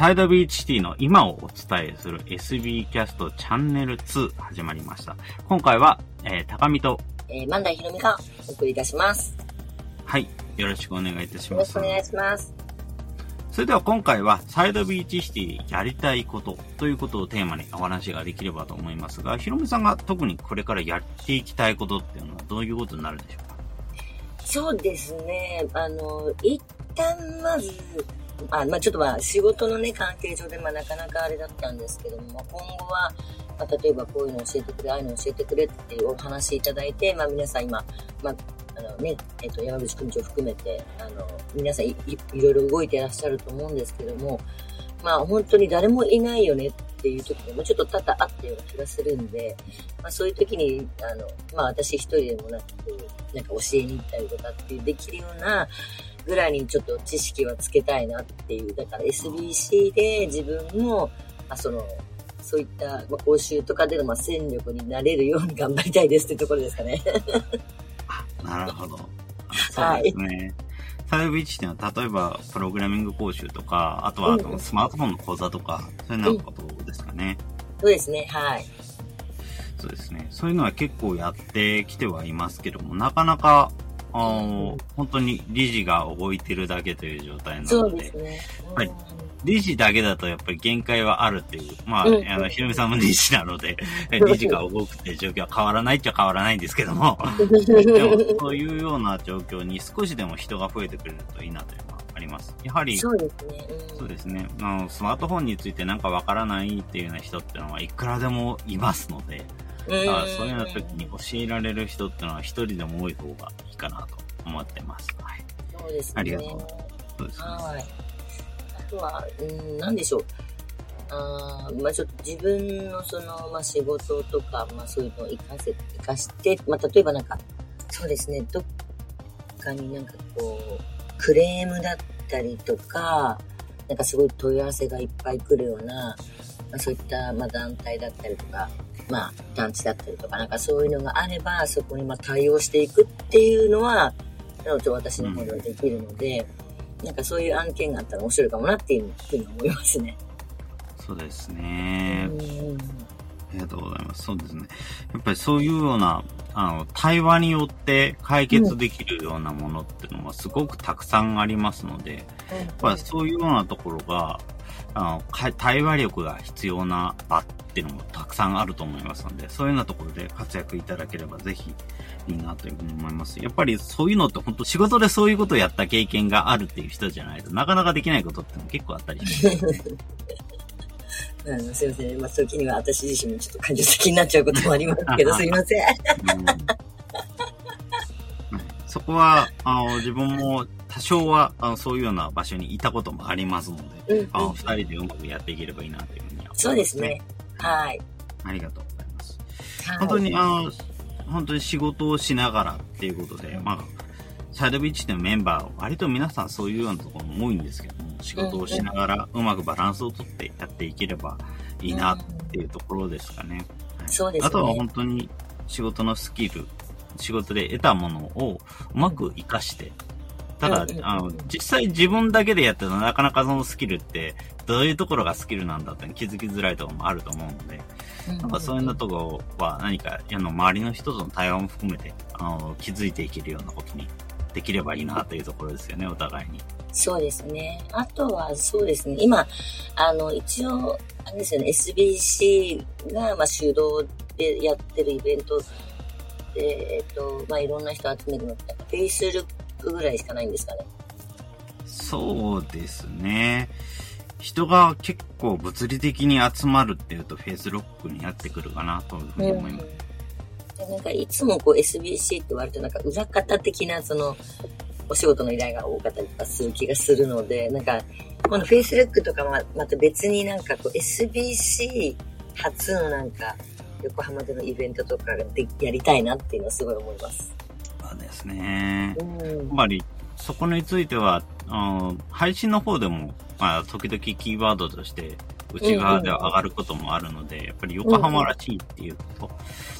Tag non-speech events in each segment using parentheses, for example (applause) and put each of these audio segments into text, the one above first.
サイドビーチシティの今をお伝えする SB キャストチャンネル2始まりました。今回は、えー、高見と、えー、万代ひろみがお送りいたします。はい、よろしくお願いいたします。よろしくお願いします。それでは今回はサイドビーチシティやりたいことということをテーマにお話ができればと思いますが、ひろみさんが特にこれからやっていきたいことっていうのはどういうことになるでしょうか？そうですね。あの、一旦まず、あまあちょっとまあ仕事のね、関係上でまあなかなかあれだったんですけども、今後は、まあ、例えばこういうの教えてくれ、ああいうの教えてくれっていうお話いただいて、まあ皆さん今、まあ、あのね、えっ、と、山口組長含めて、あの、皆さんいいろいろ動いていらっしゃると思うんですけども、まあ本当に誰もいないよねっていう時でもちょっと多々あったような気がするんで、まあそういう時に、あの、まあ私一人でもなく、なんか教えに行ったりとかっていうできるようなぐらいにちょっと知識はつけたいなっていう、だから SBC で自分も、まあその、そういった、まあ、講習とかでのまあ戦力になれるように頑張りたいですってところですかね。(laughs) なるほど。(laughs) そうですね。サイドビーチっていうのは、例えば、プログラミング講習とか、あとは、うんスマートフォンの講座とか、そういうようなことですかね？そうですね、はい。そうですね。そういうのは結構やってきてはいますけども、なかなか、あの、本当に理事が動いてるだけという状態なので、でうん理事だけだとやっぱり限界はあるっていう、まあ、うん。あの、ひろみさんも理事なので、(laughs) 理事が動くっていう状況は変わらないっちゃ変わらないんですけども、(laughs) でも、そういうような状況に少しでも人が増えてくれるといいなというのはあります。やはり、そうですね。うんそうですね。あの、スマートフォンについてなんかわからないっていうような人っていうのはいくらでもいますので、うんあそういうような時に教えられる人っていうのは一人でも多い方がいいかなと思ってます。はい。そうですね。ありがとうそうですね。はい。あとは、うん、なんでしょう。あーまあちょっと自分のその、まあ仕事とか、まあそういうのを活かせ、活かして、まあ例えばなんか、そうですね、どっかになんかこう、クレームだったりとか、なんかすごい問い合わせがいっぱい来るような、まあそういった、まあ団体だったりとか、まあ団地だったりとか、なんかそういうのがあれば、そこにまあ対応していくっていうのは、ちょっと私の方ではできるので、なんかそういう案件があったら面白いかもなっていうふうに思いますね。そうですね。うんありがとうございます。そうですね。やっぱりそういうような、あの、対話によって解決できるようなものっていうのはすごくたくさんありますので、やっぱりそういうようなところが、あの、対話力が必要な場っていうのもたくさんあると思いますので、そういうようなところで活躍いただければぜひいいなというふうに思います。やっぱりそういうのって本当仕事でそういうことをやった経験があるっていう人じゃないとなかなかできないことってのも結構あったりします。(laughs) あのすいません。まあ、時には私自身もちょっと感情的になっちゃうこともありますけど、すいません。うんそこは、あの、自分も多少は、あの、そういうような場所にいたこともありますので、うんあの、二人でうまくやっていければいいなというふうには思います、そうですね。。はい。ありがとうございます。はい本当に、あの、本当に仕事をしながらっていうことで、まあ、サイドビーチのメンバー、割と皆さんそういうようなところも多いんですけども、仕事をしながらうまくバランスをとってやっていければいいなっていうところですかね。ね。あとは本当に仕事のスキル、仕事で得たものをうまく活かして、ただあの、実際自分だけでやってるとなかなかそのスキルって、どういうところがスキルなんだって気づきづらいところもあると思うので、なんかそういうのとこは何か、あの、周りの人との対話も含めて、あの、気づいていけるようなことにできればいいなというところですよね、お互いに。そうですね。あとは、そうですね。今、あの、一応、あれですよね、SBC が、まあ、主導でやってるイベントで、えっと、まあ、いろんな人集めるのって、フェイスルックぐらいしかないんですかね。そうですね。人が結構物理的に集まるっていうとフェイスロックになってくるかなというふうに思います。でなんかいつもこう SBC って割となんか裏方的なそのお仕事の依頼が多かったりとかする気がするので、なんかこの Facebook とかはまた別になんかこう SBC 初のなんか横浜でのイベントとかでやりたいなっていうのはすごい思います。そうですね。うんやっぱり、そこについては、あの配信の方でも、まあ、時々キーワードとして内側では上がることもあるので、やっぱり横浜らしいっていうこと、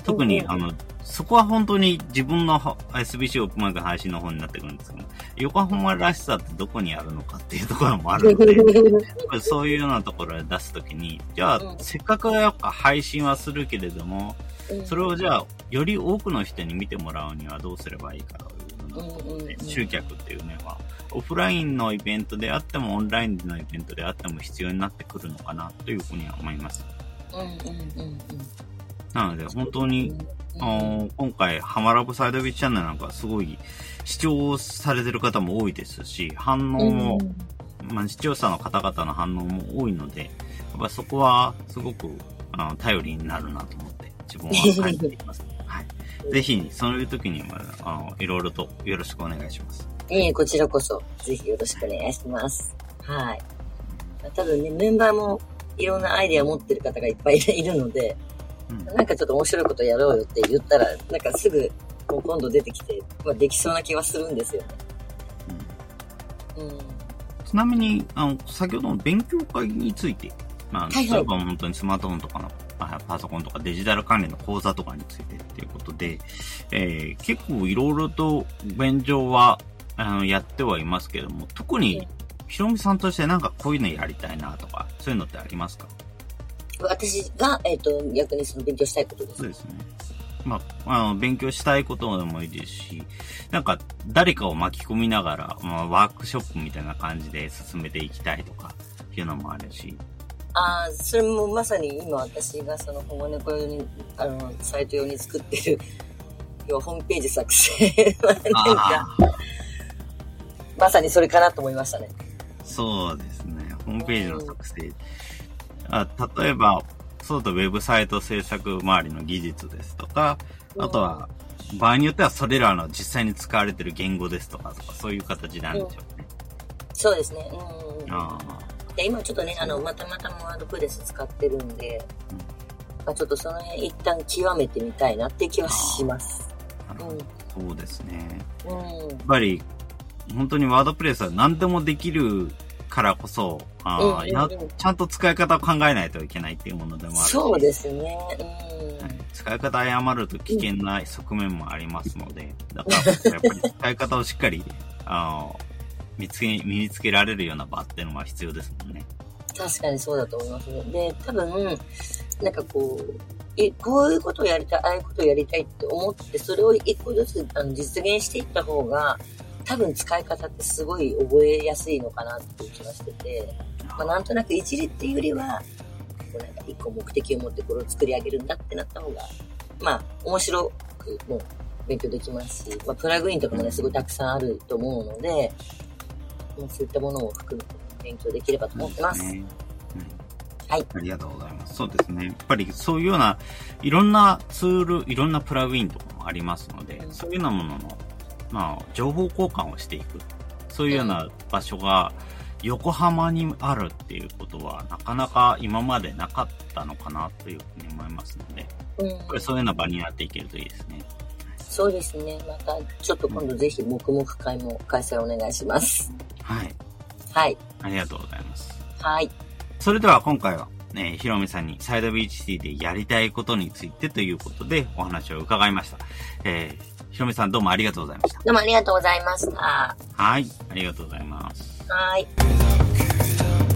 特に、あの、そこは本当に自分の SBC オープンマイク配信の方になってくるんですけど、横浜らしさってどこにあるのかっていうところもあるので、そういうようなところで出すときに、じゃあ、せっかくやっぱ配信はするけれども、それをじゃあ、より多くの人に見てもらうにはどうすればいいかと集客っていう面は、オフラインのイベントであっても、オンラインのイベントであっても必要になってくるのかなというふうには思います。なので、本当に、今回、ハマラブサイドビッチチャンネルなんかすごい視聴されてる方も多いですし、反応も、まあ、視聴者の方々の反応も多いので、やっぱそこはすごくあの頼りになるなと思って自分は (laughs) 感じています。はい。ぜひ、そういう時にも、あの、いろいろとよろしくお願いします。ええ、こちらこそ、ぜひよろしくお願いします。はい。多分ね、メンバーもいろんなアイデアを持ってる方がいっぱいいるので、うん、なんかちょっと面白いことやろうよって言ったら、なんかすぐ、もう今度出てきて、まあ、できそうな気はするんですよね。うん。うん、ちなみに、あの、先ほどの勉強会について、まあ、例えば本当にスマートフォンとかのパソコンとかデジタル関連の講座とかについてっていうことで、えー、結構いろいろと勉強はあのやってはいますけども、特にひろみさんとしてなんかこういうのやりたいなとか、そういうのってありますか？私が、えっ、ー、と、逆にその勉強したいことです。そうですね。まあ、あの、勉強したいことでもいいですし、なんか、誰かを巻き込みながら、まあ、ワークショップみたいな感じで進めていきたいとか、いうのもあるし、ああ、それもまさに今私がその保護猫用に、あの、サイト用に作ってる、要はホームページ作成なんか、まさにそれかなと思いましたね。そうですね。ホームページの作成。うん、あ例えば、そうとウェブサイト制作周りの技術ですとか、あとは、場合によってはそれらの実際に使われてる言語ですとか、とかそういう形なんでしょうね。うん、そうですね。うん、ああ。で、今ちょっとね、あの、またまたワードプレス使ってるんで、まあ、ちょっとその辺一旦極めてみたいなって気はします。うん、そうですね。うん、やっぱり、本当にワードプレスは何でもできるからこそ、あうんうんうん、ちゃんと使い方を考えないといけないっていうものでもあるそうですね。うん、使い方誤ると危険な側面もありますので、だからやっぱり使い方をしっかり、あ見つけ、身につけられるような場ってのは必要ですもんね。確かにそうだと思いますね。で、多分、なんかこう、え、こういうことをやりたい、ああいうことをやりたいって思って、それを一個ずつあの実現していった方が、多分使い方ってすごい覚えやすいのかなって気がしてて、まあ、なんとなくいじりっていうよりは、こうなんか一個目的を持ってこれを作り上げるんだってなった方が、まあ、面白くもう勉強できますし、まあ、プラグインとかもね、すごいたくさんあると思うので、そういったものを含めて勉強できればと思ってます。ねはい。ありがとうございます。そうですね。やっぱりそういうような、いろんなツール、いろんなプラグインとかもありますので、うん、そういうようなものの、まあ、情報交換をしていく。そういうような場所が横浜にあるっていうことは、なかなか今までなかったのかなというふうに思いますので、うん、これそういうような場になっていけるといいですね。そうですね。また、ちょっと今度ぜひ、黙々会も開催お願いします。はい。はい。ありがとうございます。はい。それでは今回は、ね、ひろみさんにサイドビーチシティでやりたいことについてということでお話を伺いました。えー、ひろみさんどうもありがとうございました。どうもありがとうございました。はい。ありがとうございます。はい。